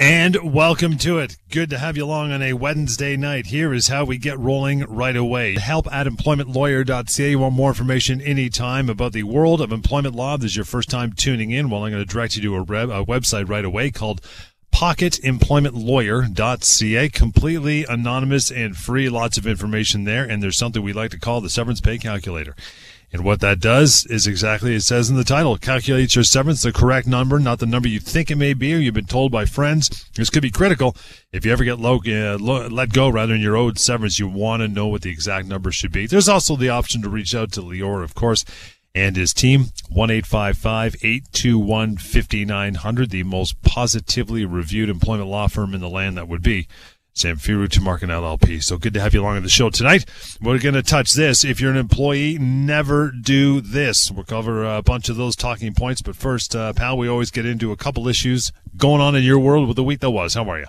And welcome to it. Good to have you along on a Wednesday night. Here is how we get rolling right away. Help at employmentlawyer.ca. You want more information anytime about the world of employment law. This is your first time tuning in. Well, I'm going to direct you to a, a website right away called pocketemploymentlawyer.ca. Completely anonymous and free. Lots of information there. And there's something we like to call the severance pay calculator. And what that does is exactly it says in the title. It calculates your severance, the correct number, not the number you think it may be or you've been told by friends. This could be critical. If you ever get low, uh, let go rather than your owed severance, you want to know what the exact number should be. There's also the option to reach out to Lior, of course, and his team, 1-855-821-5900, the most positively reviewed employment law firm in the land that would be. Samfiru Tumarkin LLP. So good to have you along on the show tonight. We're going to touch this. If you're an employee, never do this. We'll cover a bunch of those talking points. But first, uh, pal, we always get into a couple issues going on in your world with the week that was. How are you?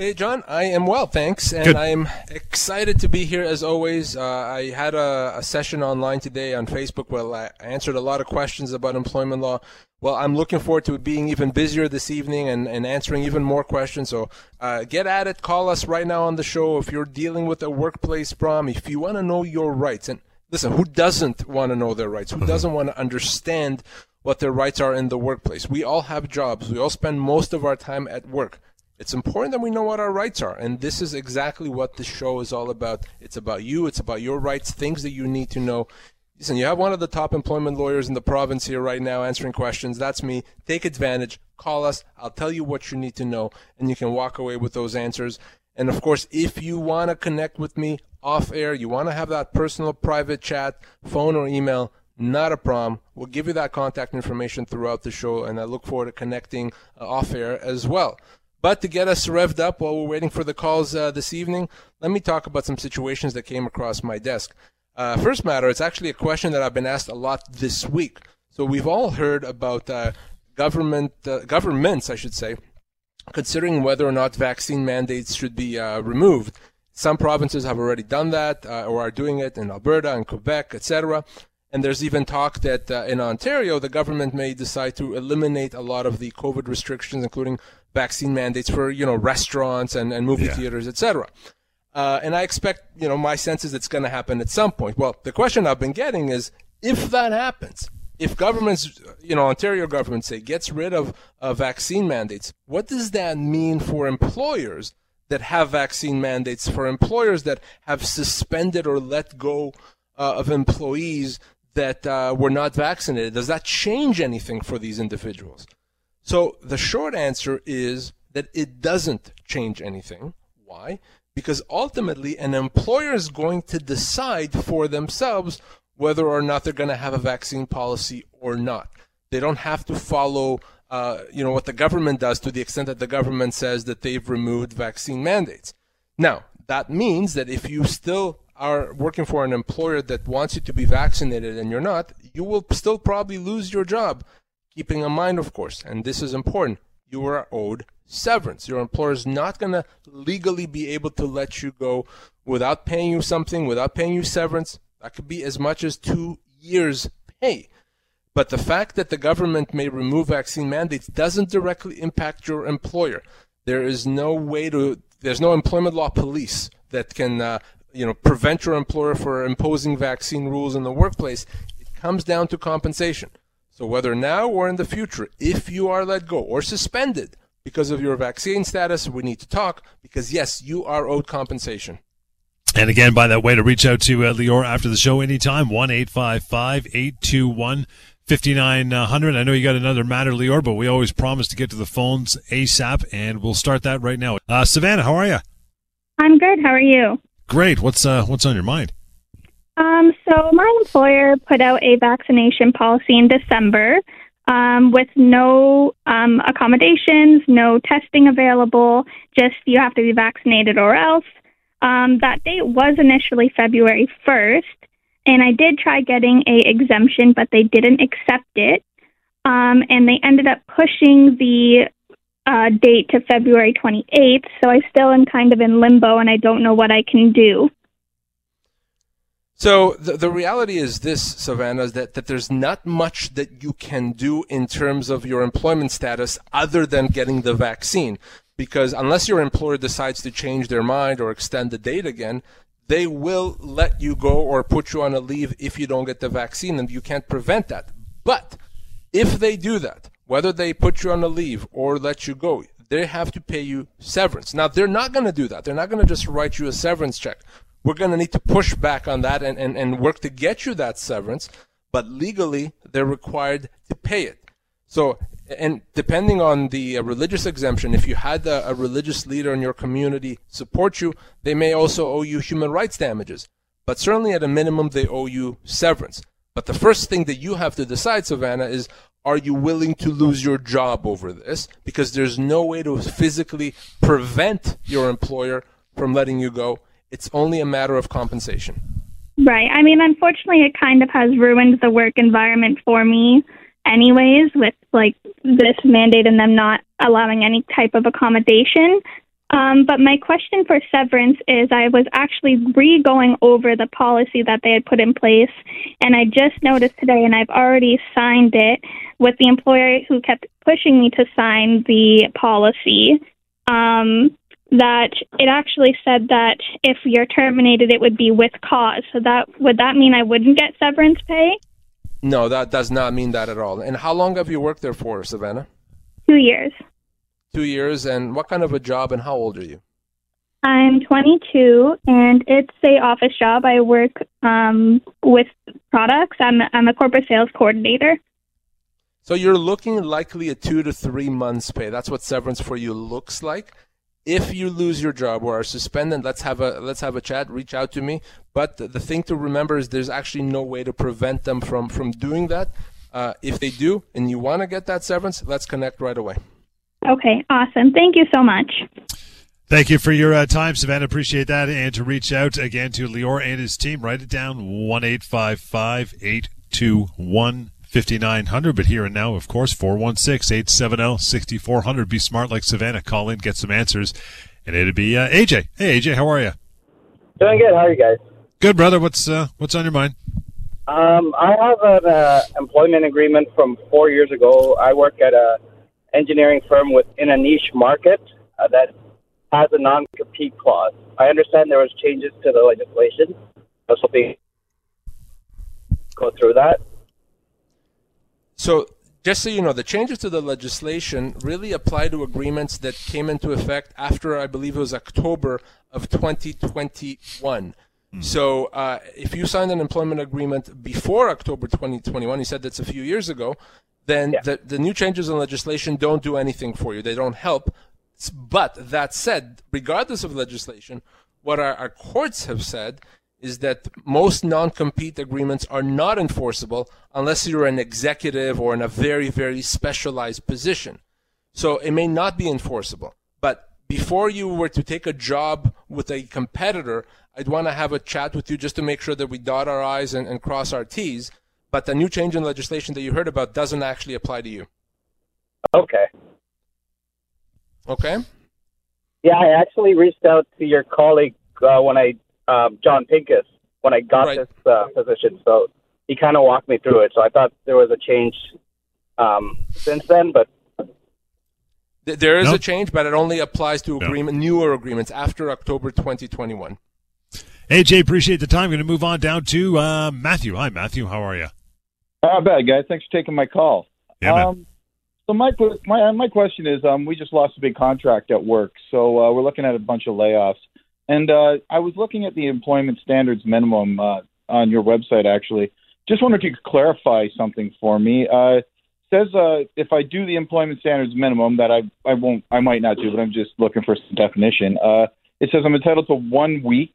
Hey, John, I am well, thanks. And Good. I'm excited to be here as always. Uh, I had a, a, session online today on Facebook where I answered a lot of questions about employment law. Well, I'm looking forward to being even busier this evening and, and answering even more questions. So uh, get at it. Call us right now on the show if you're dealing with a workplace problem, if you want to know your rights. And listen, who doesn't want to know their rights? Who mm-hmm. doesn't want to understand what their rights are in the workplace? We all have jobs. We all spend most of our time at work. It's important that we know what our rights are. And this is exactly what this show is all about. It's about you, it's about your rights, things that you need to know. Listen, you have one of the top employment lawyers in the province here right now answering questions. That's me. Take advantage. Call us. I'll tell you what you need to know, and you can walk away with those answers. And of course, if you want to connect with me off air, you want to have that personal private chat, phone or email, not a problem. We'll give you that contact information throughout the show, and I look forward to connecting uh, off air as well. But to get us revved up while we're waiting for the calls uh, this evening, let me talk about some situations that came across my desk. Uh, first matter, it's actually a question that I've been asked a lot this week. So we've all heard about uh, government uh, governments, I should say, considering whether or not vaccine mandates should be uh, removed. Some provinces have already done that uh, or are doing it in Alberta and Quebec, etc. And there's even talk that uh, in Ontario, the government may decide to eliminate a lot of the COVID restrictions, including vaccine mandates for you know restaurants and, and movie yeah. theaters, etc. Uh, and I expect, you know, my sense is it's going to happen at some point. Well, the question I've been getting is, if that happens, if governments, you know, Ontario government say gets rid of uh, vaccine mandates, what does that mean for employers that have vaccine mandates? For employers that have suspended or let go uh, of employees that uh, were not vaccinated? Does that change anything for these individuals? So the short answer is that it doesn't change anything. Why? Because ultimately, an employer is going to decide for themselves whether or not they're going to have a vaccine policy or not. They don't have to follow, uh, you know, what the government does to the extent that the government says that they've removed vaccine mandates. Now, that means that if you still are working for an employer that wants you to be vaccinated and you're not, you will still probably lose your job keeping in mind, of course, and this is important, you are owed severance. Your employer is not going to legally be able to let you go without paying you something, without paying you severance. That could be as much as two years' pay. But the fact that the government may remove vaccine mandates doesn't directly impact your employer. There is no way to, there's no employment law police that can, uh, you know, prevent your employer from imposing vaccine rules in the workplace. It comes down to compensation. So whether now or in the future, if you are let go or suspended because of your vaccine status, we need to talk because yes, you are owed compensation. And again, by that way, to reach out to uh, Lior after the show anytime, 1 821 5900. I know you got another matter, Lior, but we always promise to get to the phones ASAP, and we'll start that right now. Uh, Savannah, how are you? I'm good. How are you? Great. What's uh, what's on your mind? Um, so my employer put out a vaccination policy in December um, with no um, accommodations, no testing available, just you have to be vaccinated or else. Um, that date was initially February 1st, and I did try getting a exemption, but they didn't accept it. Um, and they ended up pushing the uh, date to February 28th, so I still am kind of in limbo and I don't know what I can do. So the, the reality is this, Savannah, is that, that there's not much that you can do in terms of your employment status other than getting the vaccine. Because unless your employer decides to change their mind or extend the date again, they will let you go or put you on a leave if you don't get the vaccine, and you can't prevent that. But if they do that, whether they put you on a leave or let you go, they have to pay you severance. Now, they're not going to do that. They're not going to just write you a severance check we're going to need to push back on that and, and, and work to get you that severance. But legally, they're required to pay it. So, and depending on the uh, religious exemption, if you had a, a religious leader in your community support you, they may also owe you human rights damages. But certainly at a minimum, they owe you severance. But the first thing that you have to decide, Savannah, is are you willing to lose your job over this? Because there's no way to physically prevent your employer from letting you go it's only a matter of compensation. Right. I mean, unfortunately, it kind of has ruined the work environment for me, anyways, with like this mandate and them not allowing any type of accommodation. Um, but my question for severance is I was actually re going over the policy that they had put in place, and I just noticed today, and I've already signed it with the employer who kept pushing me to sign the policy. Um, that it actually said that if you're terminated, it would be with cause. So that would that mean I wouldn't get severance pay? No, that does not mean that at all. And how long have you worked there for, Savannah? Two years. Two years, and what kind of a job, and how old are you? I'm 22, and it's a office job. I work um, with products. I'm I'm a corporate sales coordinator. So you're looking likely a two to three months pay. That's what severance for you looks like if you lose your job or are suspended, let's have a let's have a chat. Reach out to me. But the, the thing to remember is there's actually no way to prevent them from from doing that. Uh, if they do, and you want to get that severance, let's connect right away. Okay, awesome. Thank you so much. Thank you for your uh, time, Savannah. Appreciate that. And to reach out again to Lior and his team, write it down one eight five five eight two one 5900. But here and now, of course, 416 870 6400. Be smart like Savannah. Call in, get some answers. And it'd be uh, AJ. Hey, AJ, how are you? Doing good. How are you guys? Good, brother. What's uh, what's on your mind? Um, I have an uh, employment agreement from four years ago. I work at a engineering firm within a niche market uh, that has a non-compete clause. I understand there was changes to the legislation. I was hoping go through that. So just so you know, the changes to the legislation really apply to agreements that came into effect after, I believe it was October of 2021. Mm. So uh, if you signed an employment agreement before October 2021, you said that's a few years ago, then yeah. the, the new changes in legislation don't do anything for you. They don't help. But that said, regardless of legislation, what our, our courts have said is that most non-compete agreements are not enforceable unless you're an executive or in a very, very specialized position. So it may not be enforceable. But before you were to take a job with a competitor, I'd want to have a chat with you just to make sure that we dot our I's and, and cross our T's. But the new change in legislation that you heard about doesn't actually apply to you. Okay. Okay. Yeah, I actually reached out to your colleague uh, when I um, John Pincus when I got right. this uh, position. So he kind of walked me through it. So I thought there was a change um, since then, but there is nope. a change, but it only applies to agreement, nope. newer agreements after October 2021. AJ, appreciate the time. I'm going to move on down to uh, Matthew. Hi, Matthew. How are you? Not bad, guys. Thanks for taking my call. Yeah, um, so my my my question is, um, we just lost a big contract at work, so uh, we're looking at a bunch of layoffs. And uh, I was looking at the employment standards minimum uh, on your website, actually. Just wondered if you could clarify something for me. Uh, says uh, if I do the employment standards minimum, that I I won't I might not do, but I'm just looking for some definition. Uh, it says I'm entitled to one week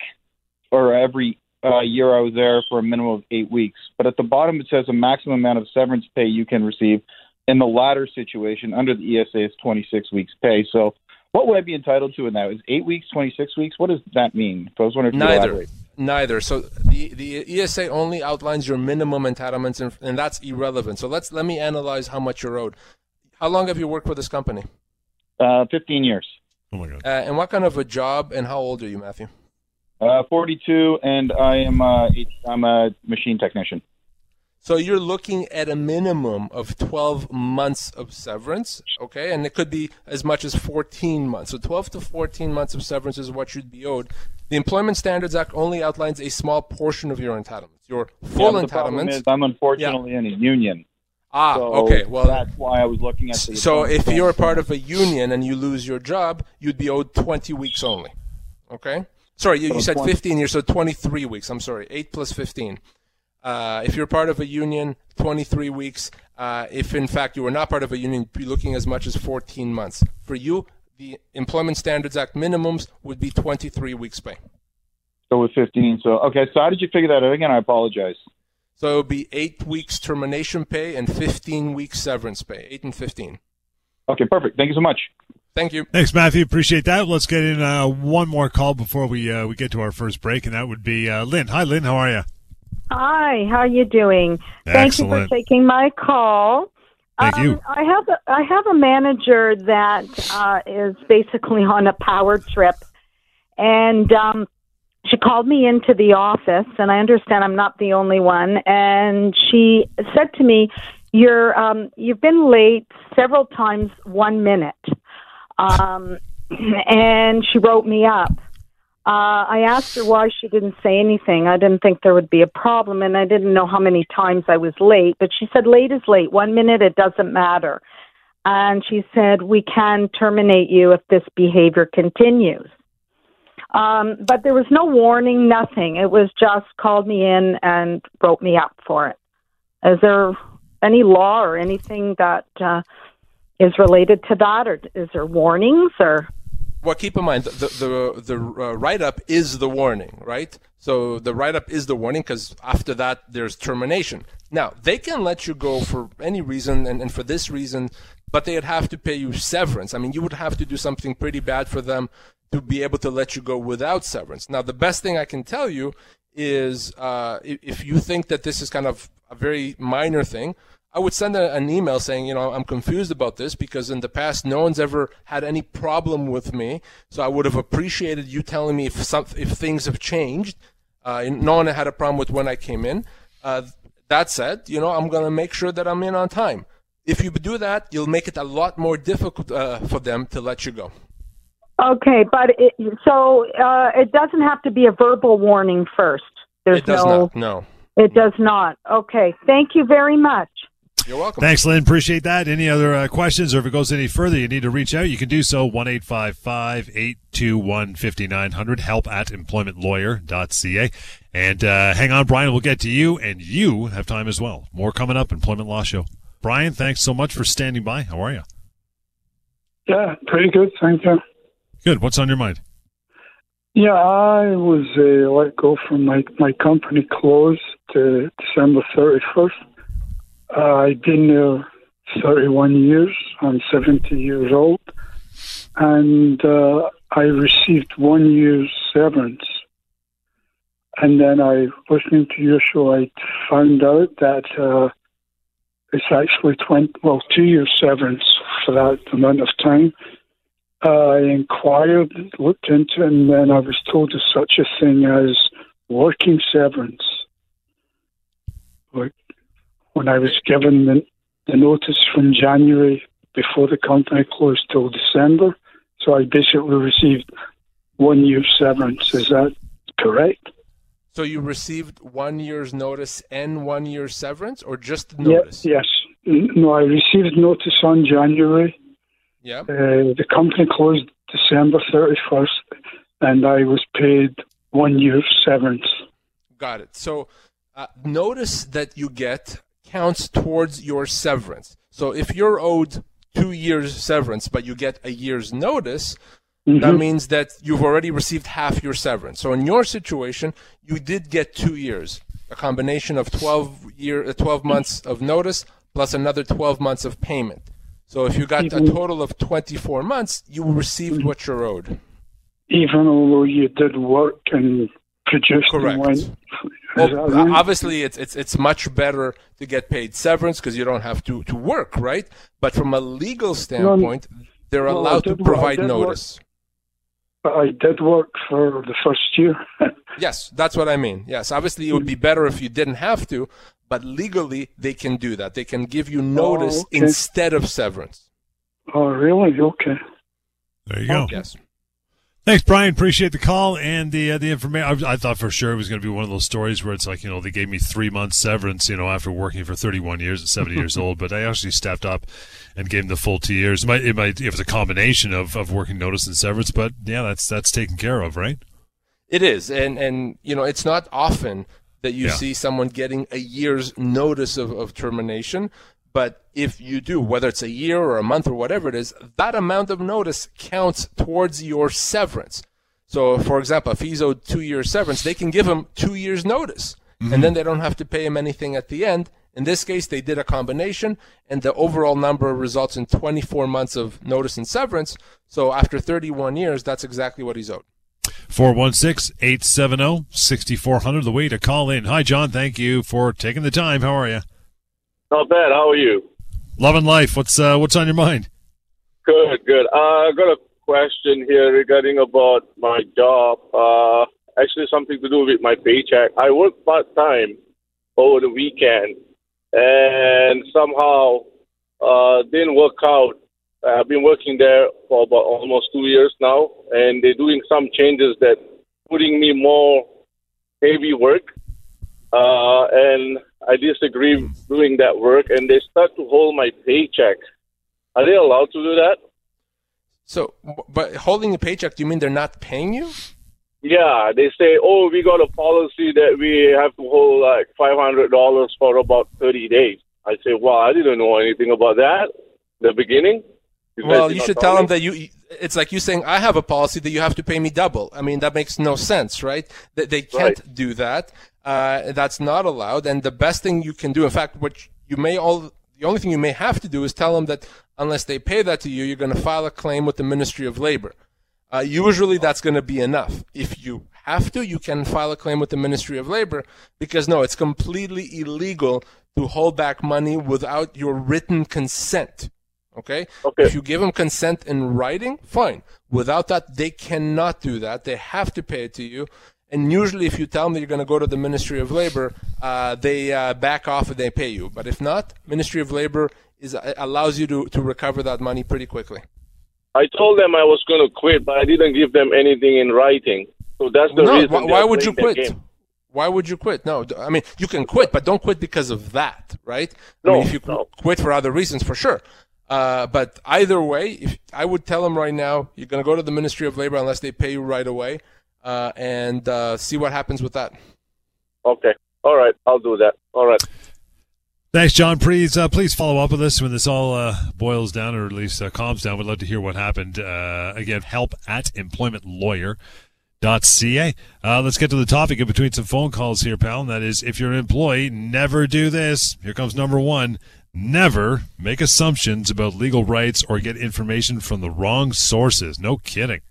or every uh, year I was there for a minimum of eight weeks. But at the bottom it says a maximum amount of severance pay you can receive. In the latter situation, under the ESA is 26 weeks pay. So what would I be entitled to in that? Is eight weeks, twenty six weeks? What does that mean? I was wondering. Neither. Neither. So the the ESA only outlines your minimum entitlements, and, and that's irrelevant. So let's let me analyze how much you're owed. How long have you worked for this company? Uh, fifteen years. Oh my god. Uh, and what kind of a job? And how old are you, Matthew? Uh, 42, and I am uh, I'm a machine technician. So you're looking at a minimum of 12 months of severance, okay? And it could be as much as 14 months. So 12 to 14 months of severance is what you'd be owed. The Employment Standards Act only outlines a small portion of your entitlements. Your full yeah, the problem entitlements. is I'm unfortunately in a union. ah, So okay. Well, that's why I was looking at the. so if you're part of a union and you lose your job, you'd be owed 20 weeks only. Okay? Sorry, you, you said 20 15 years, so 23 weeks. I'm sorry, 8 plus 15. Uh, if you're part of a union, 23 weeks. Uh, if in fact you were not part of a union, you'd be looking as much as 14 months. For you, the Employment Standards Act minimums would be 23 weeks pay. So with 15. So okay. So how did you figure that out again? I apologize. So it would be 8 weeks termination pay and 15 weeks severance pay. 8 and 15. Okay, perfect. Thank you so much. Thank you. Thanks, Matthew. Appreciate that. Let's get in uh, one more call before we uh, we get to our first break, and that would be uh, Lynn. Hi, Lynn. How are you? Hi, how are you doing? Thank you for taking my call. Thank um, you. I have a, I have a manager that uh, is basically on a power trip, and um, she called me into the office, and I understand I'm not the only one. And she said to me, "You're um, you've been late several times, one minute," um, and she wrote me up. Uh, I asked her why she didn't say anything. I didn't think there would be a problem, and I didn't know how many times I was late. But she said, late is late. One minute, it doesn't matter. And she said, we can terminate you if this behavior continues. Um, but there was no warning, nothing. It was just called me in and wrote me up for it. Is there any law or anything that uh, is related to that, or is there warnings or? Well, keep in mind the the the uh, write up is the warning, right? So the write up is the warning because after that there's termination. Now they can let you go for any reason and, and for this reason, but they'd have to pay you severance. I mean, you would have to do something pretty bad for them to be able to let you go without severance. Now, the best thing I can tell you is uh, if, if you think that this is kind of a very minor thing, I would send a, an email saying, you know, I'm confused about this because in the past no one's ever had any problem with me. So I would have appreciated you telling me if some if things have changed. Uh, no one had a problem with when I came in. Uh, that said, you know, I'm gonna make sure that I'm in on time. If you do that, you'll make it a lot more difficult uh, for them to let you go. Okay, but it, so uh, it doesn't have to be a verbal warning first. There's it does no. not. No. It does not. Okay, thank you very much. You're welcome. Thanks, Lynn. Appreciate that. Any other uh, questions, or if it goes any further, you need to reach out. You can do so one eight five five eight two one fifty nine hundred. Help at employmentlawyer.ca. And uh, hang on, Brian. We'll get to you, and you have time as well. More coming up. Employment Law Show. Brian, thanks so much for standing by. How are you? Yeah, pretty good, thank you. Good. What's on your mind? Yeah, I was uh, let go from my my company closed uh, December thirty first. Uh, I've been there thirty one years. I'm seventy years old, and uh, I received one year's severance. And then I, listening to your show, I found out that uh, it's actually twenty well two years severance for that amount of time. Uh, I inquired, looked into it, and then I was told there's such a thing as working severance. Like when I was given the, the notice from January before the company closed till December, so I basically received one year's severance. Is that correct? So you received one year's notice and one year's severance, or just notice? yes. N- No, I received notice on January. Yeah. Uh, the company closed December 31st, and I was paid one year's severance. Got it. So uh, notice that you get counts towards your severance. So if you're owed two years severance, but you get a year's notice, that means that you've already received half your severance. So in your situation, you did get two years, a combination of 12 year, uh, 12 months of notice plus another 12 months of payment. So if you got a total of 24 months, you received what you're owed. even although you did work and produced Correct. and went. Is Well, that right? obviously, it's it's it's much better to get paid severance because you don't have to to work, right? But from a legal standpoint, they're well, allowed to did work- I provide work. notice. I did work for the first year. yes, that's what I mean. Yes, obviously it would be better if you didn't have to, but legally they can do that. They can give you oh, notice Oh, okay. instead of severance. oh, really? Okay. There you go. Yes. Thanks, Brian. Appreciate the call and the uh, the information. I, I thought for sure it was going to be one of those stories where it's like you know they gave me three months severance, you know, after working for 31 years at 70 years old. But I actually stepped up and gave them the full two years. It might it might it was a combination of, of working notice and severance, but yeah, that's that's taken care of, right? It is, and and you know it's not often that you Yeah. see someone getting a year's notice of, of termination. But if you do, whether it's a year or a month or whatever it is, that amount of notice counts towards your severance. So, for example, if he's owed two years severance, they can give him two years notice, and mm-hmm. then they don't have to pay him anything at the end. In this case, they did a combination, and the overall number results in 24 months of notice and severance. So, after 31 years, that's exactly what he's owed. 416-870-6400, the way to call in. Hi, John. Thank you for taking the time. How are you? Not bad. How are you? Loving life. What's uh, what's on your mind? Good, good. Uh, I got a question here regarding about my job. Uh, actually, something to do with my paycheck. I work part time over the weekend, and somehow uh, didn't work out. I've been working there for about almost two years now, and they're doing some changes that putting me more heavy work, uh, and I disagree doing that work, and they start to hold my paycheck. Are they allowed to do that? So, but holding a paycheck, do you mean they're not paying you? Yeah, they say, oh, we got a policy that we have to hold like five hundred dollars for about thirty days. I say, well, I didn't know anything about that. The beginning. You Well, you should tell them that you. It's like you saying, "I have a policy that you have to pay me double." I mean, that makes no sense, right? They, they can't Right. do that. Uh, that's not allowed. And the best thing you can do, in fact, what you may all, the only thing you may have to do is tell them that unless they pay that to you, you're going to file a claim with the Ministry of Labor. Uh, usually, that's going to be enough. If you have to, you can file a claim with the Ministry of Labor because no, it's completely illegal to hold back money without your written consent. Okay? Okay. If you give them consent in writing, fine. Without that, they cannot do that. They have to pay it to you. And usually, if you tell them that you're going to go to the Ministry of Labor, uh, they uh, back off and they pay you. But if not, Ministry of Labor is uh, allows you to, to recover that money pretty quickly. I told them I was going to quit, but I didn't give them anything in writing. So that's the no, reason. why, why would you quit? Why would you quit? No, I mean you can quit, but don't quit because of that, right? I No, mean, if you no. quit for other reasons, for sure. Uh, but either way, if I would tell them right now, you're going to go to the Ministry of Labor unless they pay you right away, uh, and uh, see what happens with that. Okay. All right. I'll do that. All right. Thanks, John. Please, uh, please follow up with us when this all uh, boils down, or at least uh, calms down. We'd love to hear what happened. Uh, again, help at employmentlawyer.ca. Uh, let's get to the topic in between some phone calls here, pal. And that is, if you're an employee, never do this. Here comes number one: never make assumptions about legal rights or get information from the wrong sources. No kidding.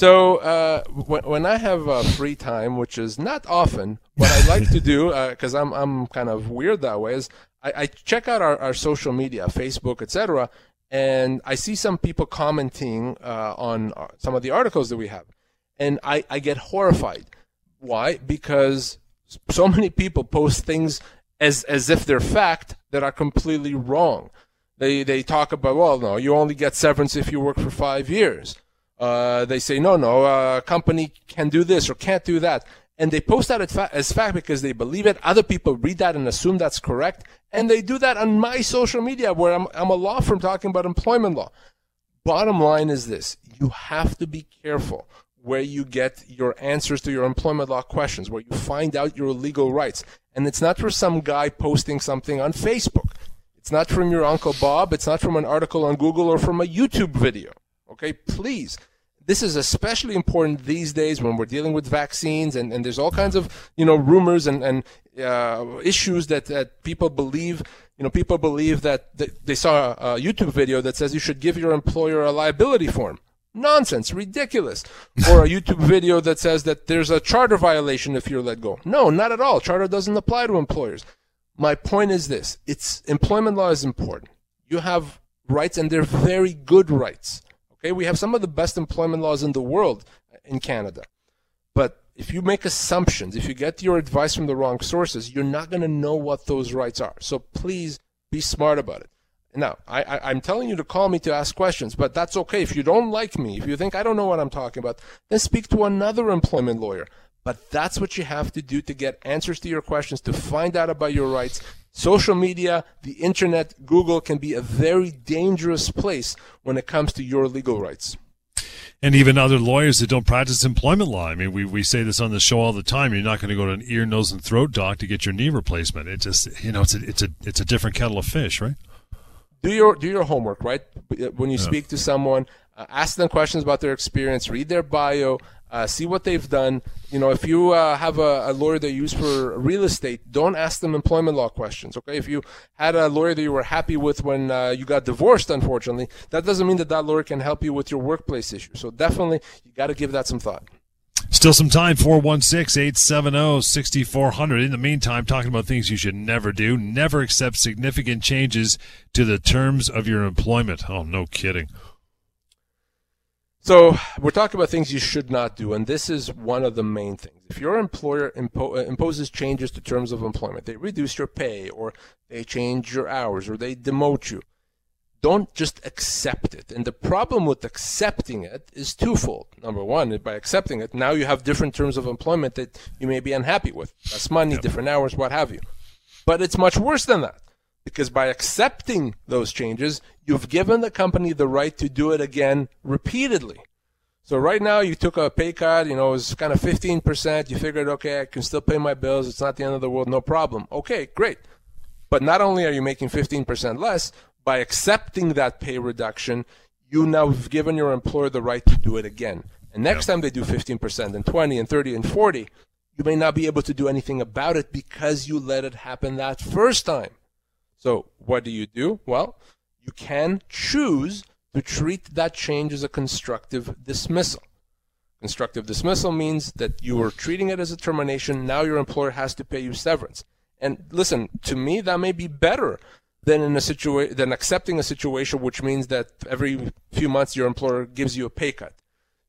So uh, when, when I have uh, free time, which is not often, what I like to do because I'm I'm kind of weird that way is I, I check out our, our social media, Facebook, etc., and I see some people commenting uh, on uh, some of the articles that we have, and I, I get horrified. Why? Because so many people post things as as if they're fact that are completely wrong. They they talk about well, no, you only get severance if you work for five years. Uh, they say no, no, a company can do this or can't do that, and they post that as, as fact because they believe it. Other people read that and assume that's correct, and they do that on my social media where I'm I'm a law firm talking about employment law. Bottom line is this: you have to be careful where you get your answers to your employment law questions, where you find out your legal rights, and it's not for some guy posting something on Facebook. It's not from your uncle Bob. It's not from an article on Google or from a YouTube video. Okay, please. This is especially important these days when we're dealing with vaccines and, and there's all kinds of you know rumors and and uh, issues that, that people believe you know people believe that they saw a, YouTube video that says you should give your employer a liability form. Nonsense, ridiculous. or a YouTube video that says that there's a charter violation if you're let go. No, not at all. Charter doesn't apply to employers. My point is this: it's employment law is important. You have rights, and they're very good rights. Okay, we have some of the best employment laws in the world in Canada. But if you make assumptions, if you get your advice from the wrong sources, you're not going to know what those rights are. So please be smart about it. Now, I, am telling you to call me to ask questions, but that's okay. If you don't like me, if you think I don't know what I'm talking about, then speak to another employment lawyer. But that's what you have to do to get answers to your questions, to find out about your rights. Social media, the internet, Google can be a very dangerous place when it comes to your legal rights and even other lawyers that don't practice employment law. I mean, we, we say this on the show all the time. You're not going to go to an ear, nose, and throat doc to get your knee replacement. It just, you know, it's a, it's a, it's a different kettle of fish, right? Do your do your homework, right? When you yeah. speak to someone, uh, ask them questions about their experience, read their bio, uh, see what they've done. You know, if you uh, have a, a, lawyer that you use for real estate, don't ask them employment law questions. Okay, if you had a lawyer that you were happy with when uh, you got divorced, unfortunately, that doesn't mean that that lawyer can help you with your workplace issue. So definitely, you got to give that some thought. Still some time, 416 870 6400. In the meantime, talking about things you should never do. Never accept significant changes to the terms of your employment. Oh, no kidding. So we're talking about things you should not do, and this is one of the main things. If your employer impo- uh, imposes changes to terms of employment, they reduce your pay, or they change your hours, or they demote you, don't just accept it. And the problem with accepting it is twofold. Number one, by accepting it, now you have different terms of employment that you may be unhappy with. Less money, yep. different hours, what have you. But it's much worse than that. Because by accepting those changes, you've given the company the right to do it again repeatedly. So right now you took a pay cut, you know, it was kind of 15%. You figured, okay, I can still pay my bills. It's not the end of the world. No problem. Okay, great. But not only are you making 15% less, by accepting that pay reduction, you now have given your employer the right to do it again. And next time they do 15% and 20 and 30 and 40, you may not be able to do anything about it because you let it happen that first time. So what do you do? Well, you can choose to treat that change as a constructive dismissal. Constructive dismissal means that you are treating it as a termination. Now your employer has to pay you severance. And listen, to me, that may be better than in a situation than accepting a situation which means that every few months your employer gives you a pay cut.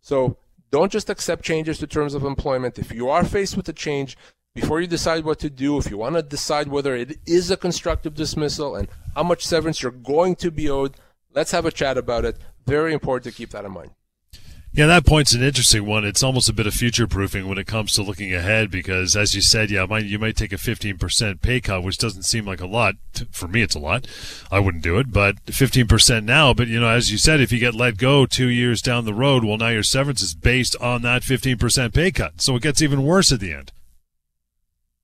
So don't just accept changes to terms of employment. If you are faced with a change, before you decide what to do, if you want to decide whether it is a constructive dismissal and how much severance you're going to be owed, let's have a chat about it. Very important to keep that in mind. Yeah, that point's an interesting one. It's almost a bit of future proofing when it comes to looking ahead because, as you said, yeah, you might take a 15% pay cut, which doesn't seem like a lot. For me, it's a lot. I wouldn't do it, but 15% now. But, you know, as you said, if you get let go two years down the road, well, now your severance is based on that 15% pay cut. So it gets even worse at the end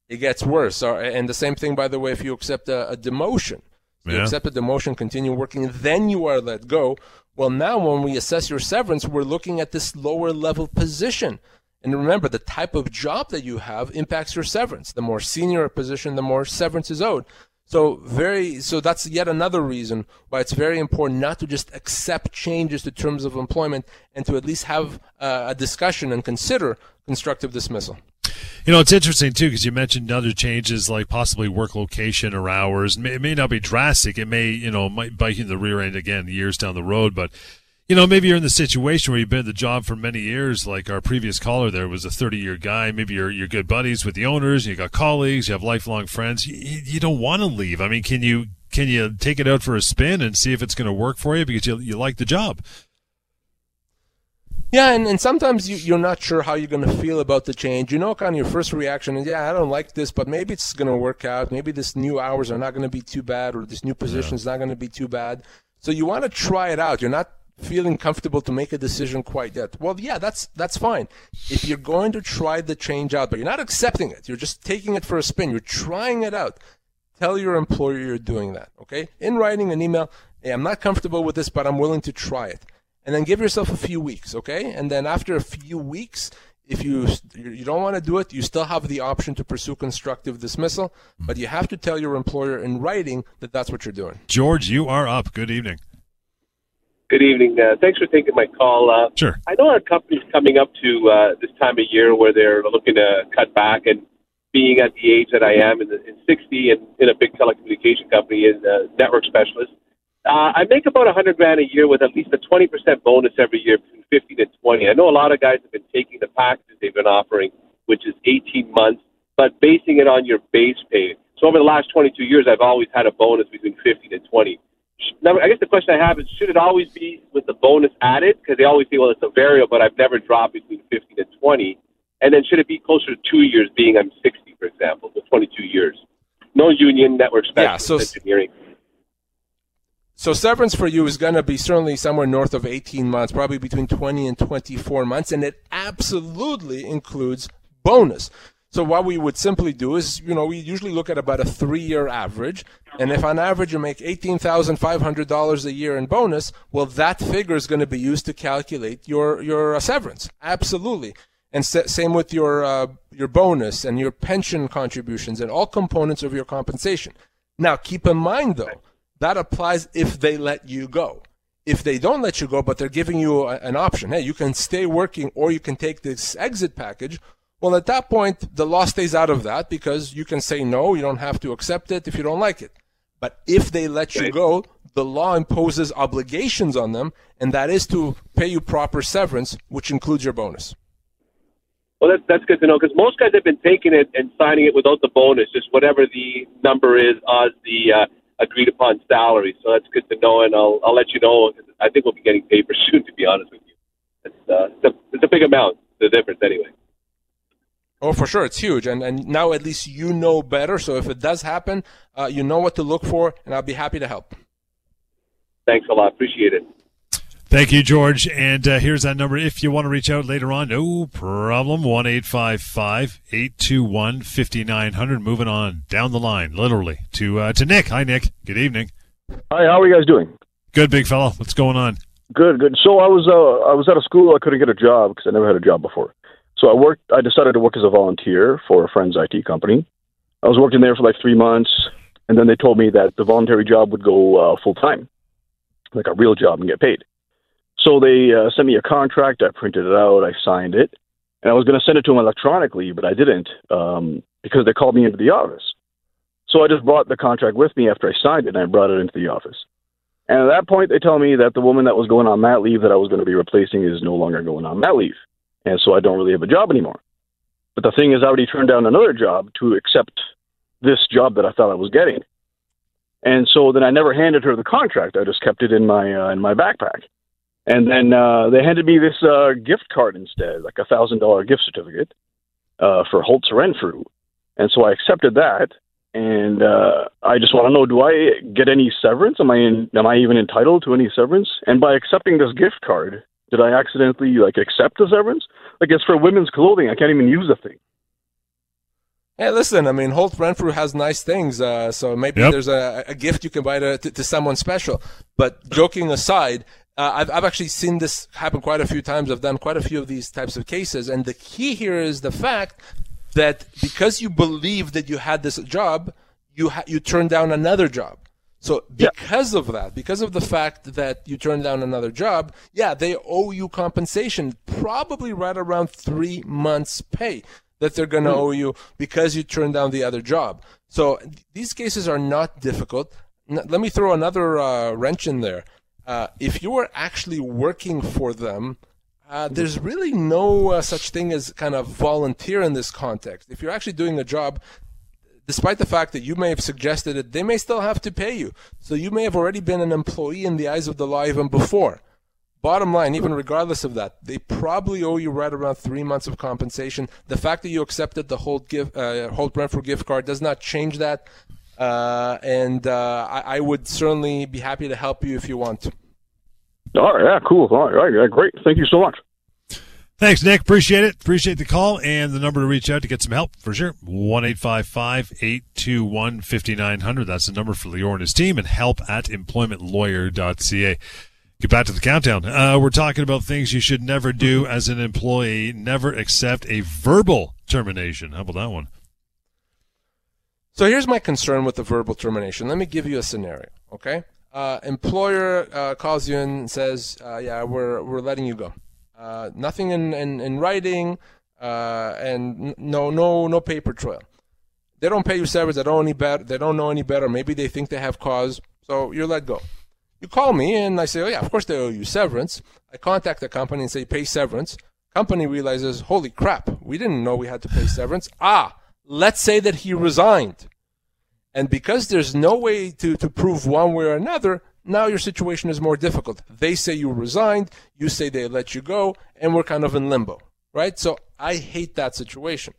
it gets worse. And the same thing, by the way, if you accept a, a demotion. So yeah. You accept a demotion, continue working, then you are let go. Well, now when we assess your severance, we're looking at this lower level position. And remember, the type of job that you have impacts your severance. The more senior a position, the more severance is owed. So very, so that's yet another reason why it's very important not to just accept changes to terms of employment and to at least have uh, a discussion and consider constructive dismissal. You know, it's interesting too because you mentioned other changes like possibly work location or hours. It may not be drastic. It may, you know, might bite you in the rear end again years down the road. But you know, maybe you're in the situation where you've been at the job for many years. Like our previous caller, there was a 30 year guy. Maybe you're you're good buddies with the owners. You got colleagues. You have lifelong friends. You, you don't want to leave. I mean, can you can you take it out for a spin and see if it's going to work for you because you you like the job? Yeah, and, and sometimes you, you're not sure how you're going to feel about the change. You know, kind of your first reaction is, yeah, I don't like this, but maybe it's going to work out. Maybe this new hours are not going to be too bad, or this new position is yeah. not going to be too bad. So you want to try it out. You're not feeling comfortable to make a decision quite yet. Well, yeah, that's that's fine. If you're going to try the change out, but you're not accepting it, you're just taking it for a spin. You're trying it out. Tell your employer you're doing that. Okay, in writing an email. Hey, I'm not comfortable with this, but I'm willing to try it and then give yourself a few weeks, okay? And then after a few weeks, if you you don't want to do it, you still have the option to pursue constructive dismissal, but you have to tell your employer in writing that that's what you're doing. George, you are up. Good evening. Good evening. Uh, thanks for taking my call. Uh, sure. I know our company's coming up to uh, this time of year where they're looking to cut back, and being at the age that I am, in, the, in 60, and in a big telecommunication company, as a network specialist, Uh, I make about a hundred grand a year with at least a twenty percent bonus every year, between fifty to twenty. I know a lot of guys have been taking the packages they've been offering, which is eighteen months, but basing it on your base pay. So over the last twenty-two years, I've always had a bonus between fifty to twenty. Now, I guess the question I have is, should it always be with the bonus added? Because they always say, well, it's a variable, but I've never dropped between fifty to twenty. And then should it be closer to two years, being I'm sixty, for example, so twenty-two years? No union network specialist so- engineering. So severance for you is going to be certainly somewhere north of 18 months, probably between 20 and 24 months, and it absolutely includes bonus. So what we would simply do is, you know, we usually look at about a three-year average, and if on average you make eighteen thousand five hundred dollars a year in bonus, well, that figure is going to be used to calculate your your uh, severance. Absolutely, and sa- same with your uh, your bonus and your pension contributions and all components of your compensation. Now, keep in mind though, that applies if they let you go. If they don't let you go, but they're giving you a, an option, hey, you can stay working or you can take this exit package. Well, at that point, the law stays out of that because you can say no, you don't have to accept it if you don't like it. But if they let you go, the law imposes obligations on them, and that is to pay you proper severance, which includes your bonus. Well, that, that's good to know because most guys have been taking it and signing it without the bonus, just whatever the number is as the uh, agreed upon salary. So that's good to know, and I'll I'll let you know. I think we'll be getting papers soon. To be honest with you, it's, uh, it's, a, it's a big amount. The difference, anyway. Oh, for sure, it's huge, and and now at least you know better. So if it does happen, uh, you know what to look for, and I'll be happy to help. Thanks a lot. Appreciate it. Thank you, George. And uh, here's that number if you want to reach out later on. No problem. 1 821 5900. Moving on down the line, literally, to uh, to Nick. Hi, Nick. Good evening. Hi, how are you guys doing? Good, big fella. What's going on? Good, good. So I was uh, I was at a school I couldn't get a job because I never had a job before. So I worked. I decided to work as a volunteer for a friend's IT company. I was working there for like three months, and then they told me that the voluntary job would go uh, full time, like a real job, and get paid. So they uh, sent me a contract. I printed it out. I signed it, and I was going to send it to them electronically, but I didn't um, because they called me into the office. So I just brought the contract with me after I signed it, and I brought it into the office. And at that point, they tell me that the woman that was going on mat leave that I was going to be replacing is no longer going on mat leave. And so I don't really have a job anymore. But the thing is, I already turned down another job to accept this job that I thought I was getting. And so then I never handed her the contract. I just kept it in my uh, in my backpack. And then uh, they handed me this uh, gift card instead, like a thousand dollar gift certificate uh, for Holtz Renfrew. And so I accepted that. And uh, I just want to know: Do I get any severance? Am I in, am I even entitled to any severance? And by accepting this gift card, did I accidentally like accept the severance? Like it's for women's clothing. I can't even use the thing. Hey, listen, I mean, Holt Renfrew has nice things, uh, so maybe Yep. there's a, a gift you can buy to, to, to someone special. But joking aside, uh, I've, I've actually seen this happen quite a few times. I've done quite a few of these types of cases. And the key here is the fact that because you believe that you had this job, you, ha- you turned down another job. So because of that, because of the fact that you turned down another job, yeah, they owe you compensation, probably right around three months' pay that they're going to owe you because you turned down the other job. So th- these cases are not difficult. Let me throw another uh, wrench in there. Uh, if you are actually working for them, uh, there's really no uh, such thing as kind of volunteer in this context. If you're actually doing a job, despite the fact that you may have suggested it, they may still have to pay you. So you may have already been an employee in the eyes of the law even before. Bottom line, even regardless of that, they probably owe you right around three months of compensation. The fact that you accepted the Holt gift, uh, Holt Renfrew gift card does not change that. Uh, and uh, I, I would certainly be happy to help you if you want to. All right, yeah, cool. All right, all right, yeah, great. Thank you so much. Thanks, Nick. Appreciate it. Appreciate the call and the number to reach out to get some help for sure. 1 821 5900. That's the number for Lior and his team and help at employmentlawyer.ca. Get back to the countdown. Uh, we're talking about things you should never do as an employee. Never accept a verbal termination. How about that one? So here's my concern with the verbal termination. Let me give you a scenario, okay? Uh, employer uh, calls you and says, uh, "Yeah, we're we're letting you go. Uh, nothing in, in, in writing, uh, and no no no paper trail. They don't pay you severance. They don't any better. They don't know any better. Maybe they think they have cause. So you're let go. You call me and I say, oh yeah, of course they owe you severance. I contact the company and say, pay severance. Company realizes, holy crap, we didn't know we had to pay severance. Ah, let's say that he resigned. And because there's no way to, to prove one way or another, now your situation is more difficult. They say you resigned, you say they let you go, and we're kind of in limbo, right? So I hate that situation.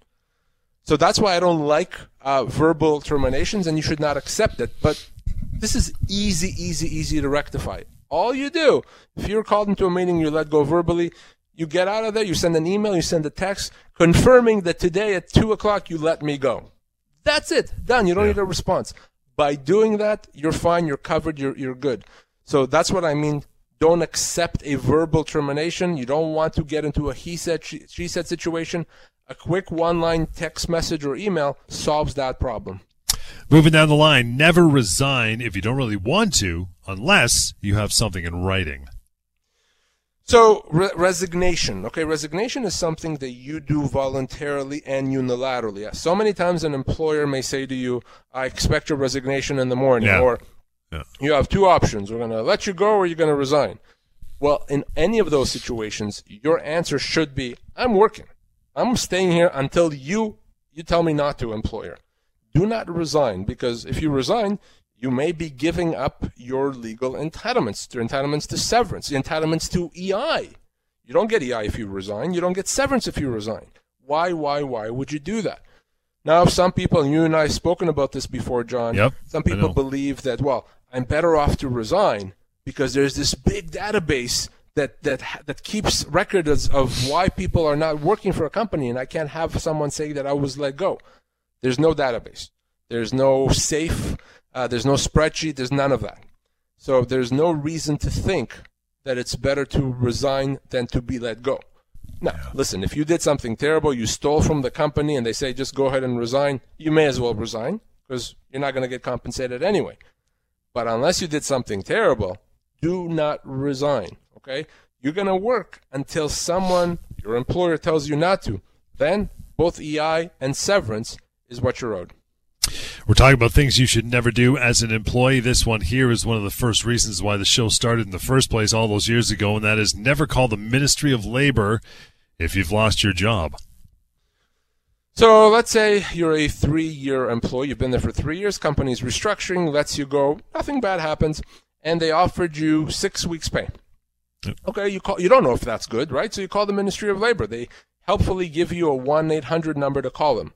So that's why I don't like uh, verbal terminations, and you should not accept it. But this is easy, easy, easy to rectify. All you do, if you're called into a meeting, you let go verbally, you get out of there, you send an email, you send a text confirming that today at 2 o'clock you let me go. That's it. Done. You don't yeah. need a response. By doing that, you're fine, you're covered, you're, you're good. So that's what I mean. Don't accept a verbal termination. You don't want to get into a he said, she, she said situation. A quick one line text message or email solves that problem. Moving down the line, never resign if you don't really want to, unless you have something in writing. So re- resignation, okay, resignation is something that you do voluntarily and unilaterally. So many times an employer may say to you, "I expect your resignation in the morning," yeah. or yeah. "You have two options: we're going to let you go, or you're going to resign." Well, in any of those situations, your answer should be, "I'm working. I'm staying here until you you tell me not to, employer." Do not resign because if you resign, you may be giving up your legal entitlements, your entitlements to severance, your entitlements to EI. You don't get EI if you resign. You don't get severance if you resign. Why, why, why would you do that? Now, some people, and you and I have spoken about this before, John. Yep, some people believe that, well, I'm better off to resign because there's this big database that that that keeps records of why people are not working for a company, and I can't have someone say that I was let go. There's no database. There's no safe uh, there's no spreadsheet. There's none of that. So there's no reason to think that it's better to resign than to be let go. Now, listen, if you did something terrible, you stole from the company, and they say just go ahead and resign, you may as well resign because you're not going to get compensated anyway. But unless you did something terrible, do not resign. Okay? You're going to work until someone, your employer, tells you not to. Then both EI and severance is what you're owed. We're talking about things you should never do as an employee. This one here is one of the first reasons why the show started in the first place all those years ago, and that is never call the Ministry of Labor if you've lost your job. So let's say you're a three year employee, you've been there for three years, company's restructuring, lets you go, nothing bad happens, and they offered you six weeks' pay. Okay, you call you don't know if that's good, right? So you call the Ministry of Labor. They helpfully give you a one eight hundred number to call them.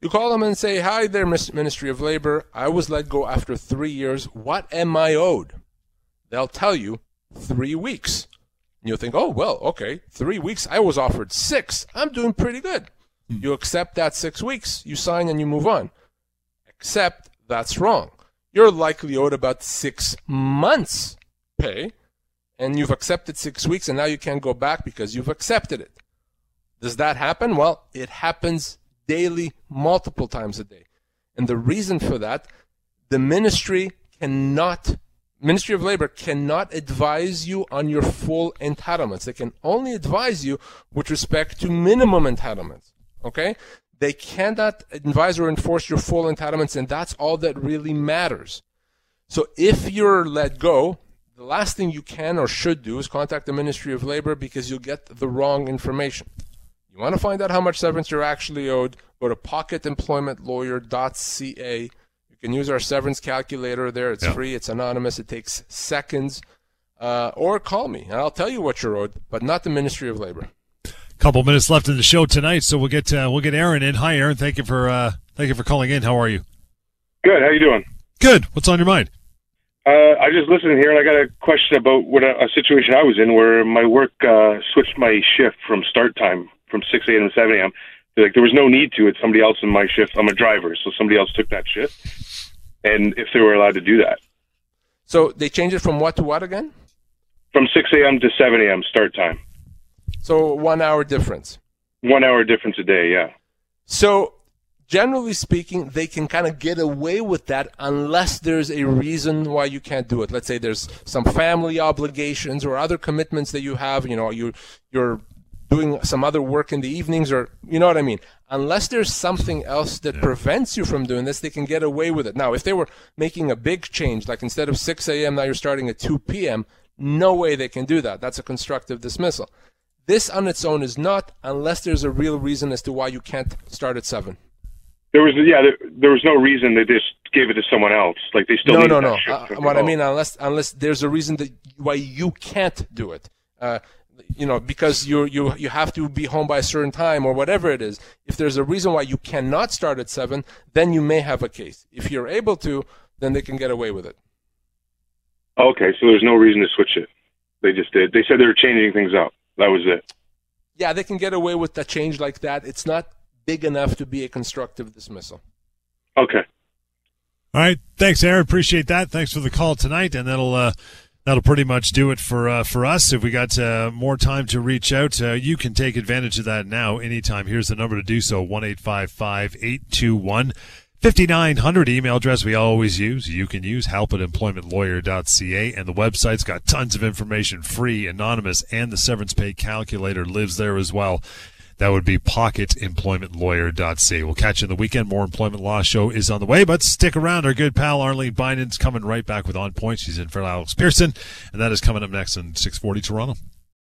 You call them and say, Hi there, Ministry of Labor. I was let go after three years. What am I owed? They'll tell you three weeks. And you'll think, Oh, well, okay, three weeks. I was offered six. I'm doing pretty good. Hmm. You accept that six weeks, you sign, and you move on. Except that's wrong. You're likely owed about six months' pay, and you've accepted six weeks, and now you can't go back because you've accepted it. Does that happen? Well, it happens daily, multiple times a day. And the reason for that, the ministry cannot, Ministry of Labor cannot advise you on your full entitlements. They can only advise you with respect to minimum entitlements. Okay? They cannot advise or enforce your full entitlements, and that's all that really matters. So if you're let go, the last thing you can or should do is contact the Ministry of Labor because you'll get the wrong information. You want to find out how much severance you're actually owed? Go to pocketemploymentlawyer.ca. You can use our severance calculator there. It's yeah. free. It's anonymous. It takes seconds. Uh, or call me, and I'll tell you what you're owed, but not the Ministry of Labor. Couple minutes left in the show tonight, so we'll get uh, we'll get Aaron in. Hi, Aaron. Thank you for uh, thank you for calling in. How are you? Good. How you doing? Good. What's on your mind? Uh, I just listened here, and I got a question about what a, a situation I was in where my work uh, switched my shift from start time from 6 a.m. to 7 a.m. Like there was no need to. It's somebody else in my shift. I'm a driver, so somebody else took that shift. And if they were allowed to do that. So they changed it from what to what again? From 6 a.m. to 7 a.m. start time. So one hour difference. One hour difference a day, yeah. So generally speaking, they can kind of get away with that unless there's a reason why you can't do it. Let's say there's some family obligations or other commitments that you have. You know, you you're doing some other work in the evenings or you know what I mean. Unless there's something else that prevents you from doing this, they can get away with it. Now, if they were making a big change, like instead of 6 a.m., now you're starting at 2 p.m., no way they can do that. That's a constructive dismissal. This on its own is not, unless there's a real reason as to why you can't start at 7. There was yeah, there, there was no reason they just gave it to someone else. Like they still no, no, no. Uh, what I mean, unless unless there's a reason that why you can't do it. Uh, you know, because you you you have to be home by a certain time or whatever it is. If there's a reason why you cannot start at seven, then you may have a case. If you're able to, then they can get away with it. Okay, so there's no reason to switch it. They just did. They said they were changing things up. That was it. Yeah, they can get away with a change like that. It's not big enough to be a constructive dismissal. Okay. All right, thanks, Aaron. Appreciate that. Thanks for the call tonight, and that'll uh, that'll pretty much do it for uh, for us. If we got uh, more time to reach out, uh, you can take advantage of that now, anytime. Here's the number to do so: one eight five five eight two one. 5900 email address we always use. You can use help at employmentlawyer.ca and the website's got tons of information free, anonymous, and the severance pay calculator lives there as well. That would be pocketemploymentlawyer.ca. We'll catch you in the weekend. More employment law show is on the way, but stick around. Our good pal Arlene Bynon's coming right back with On Point. She's in for Alex Pearson, and that is coming up next on 640 Toronto.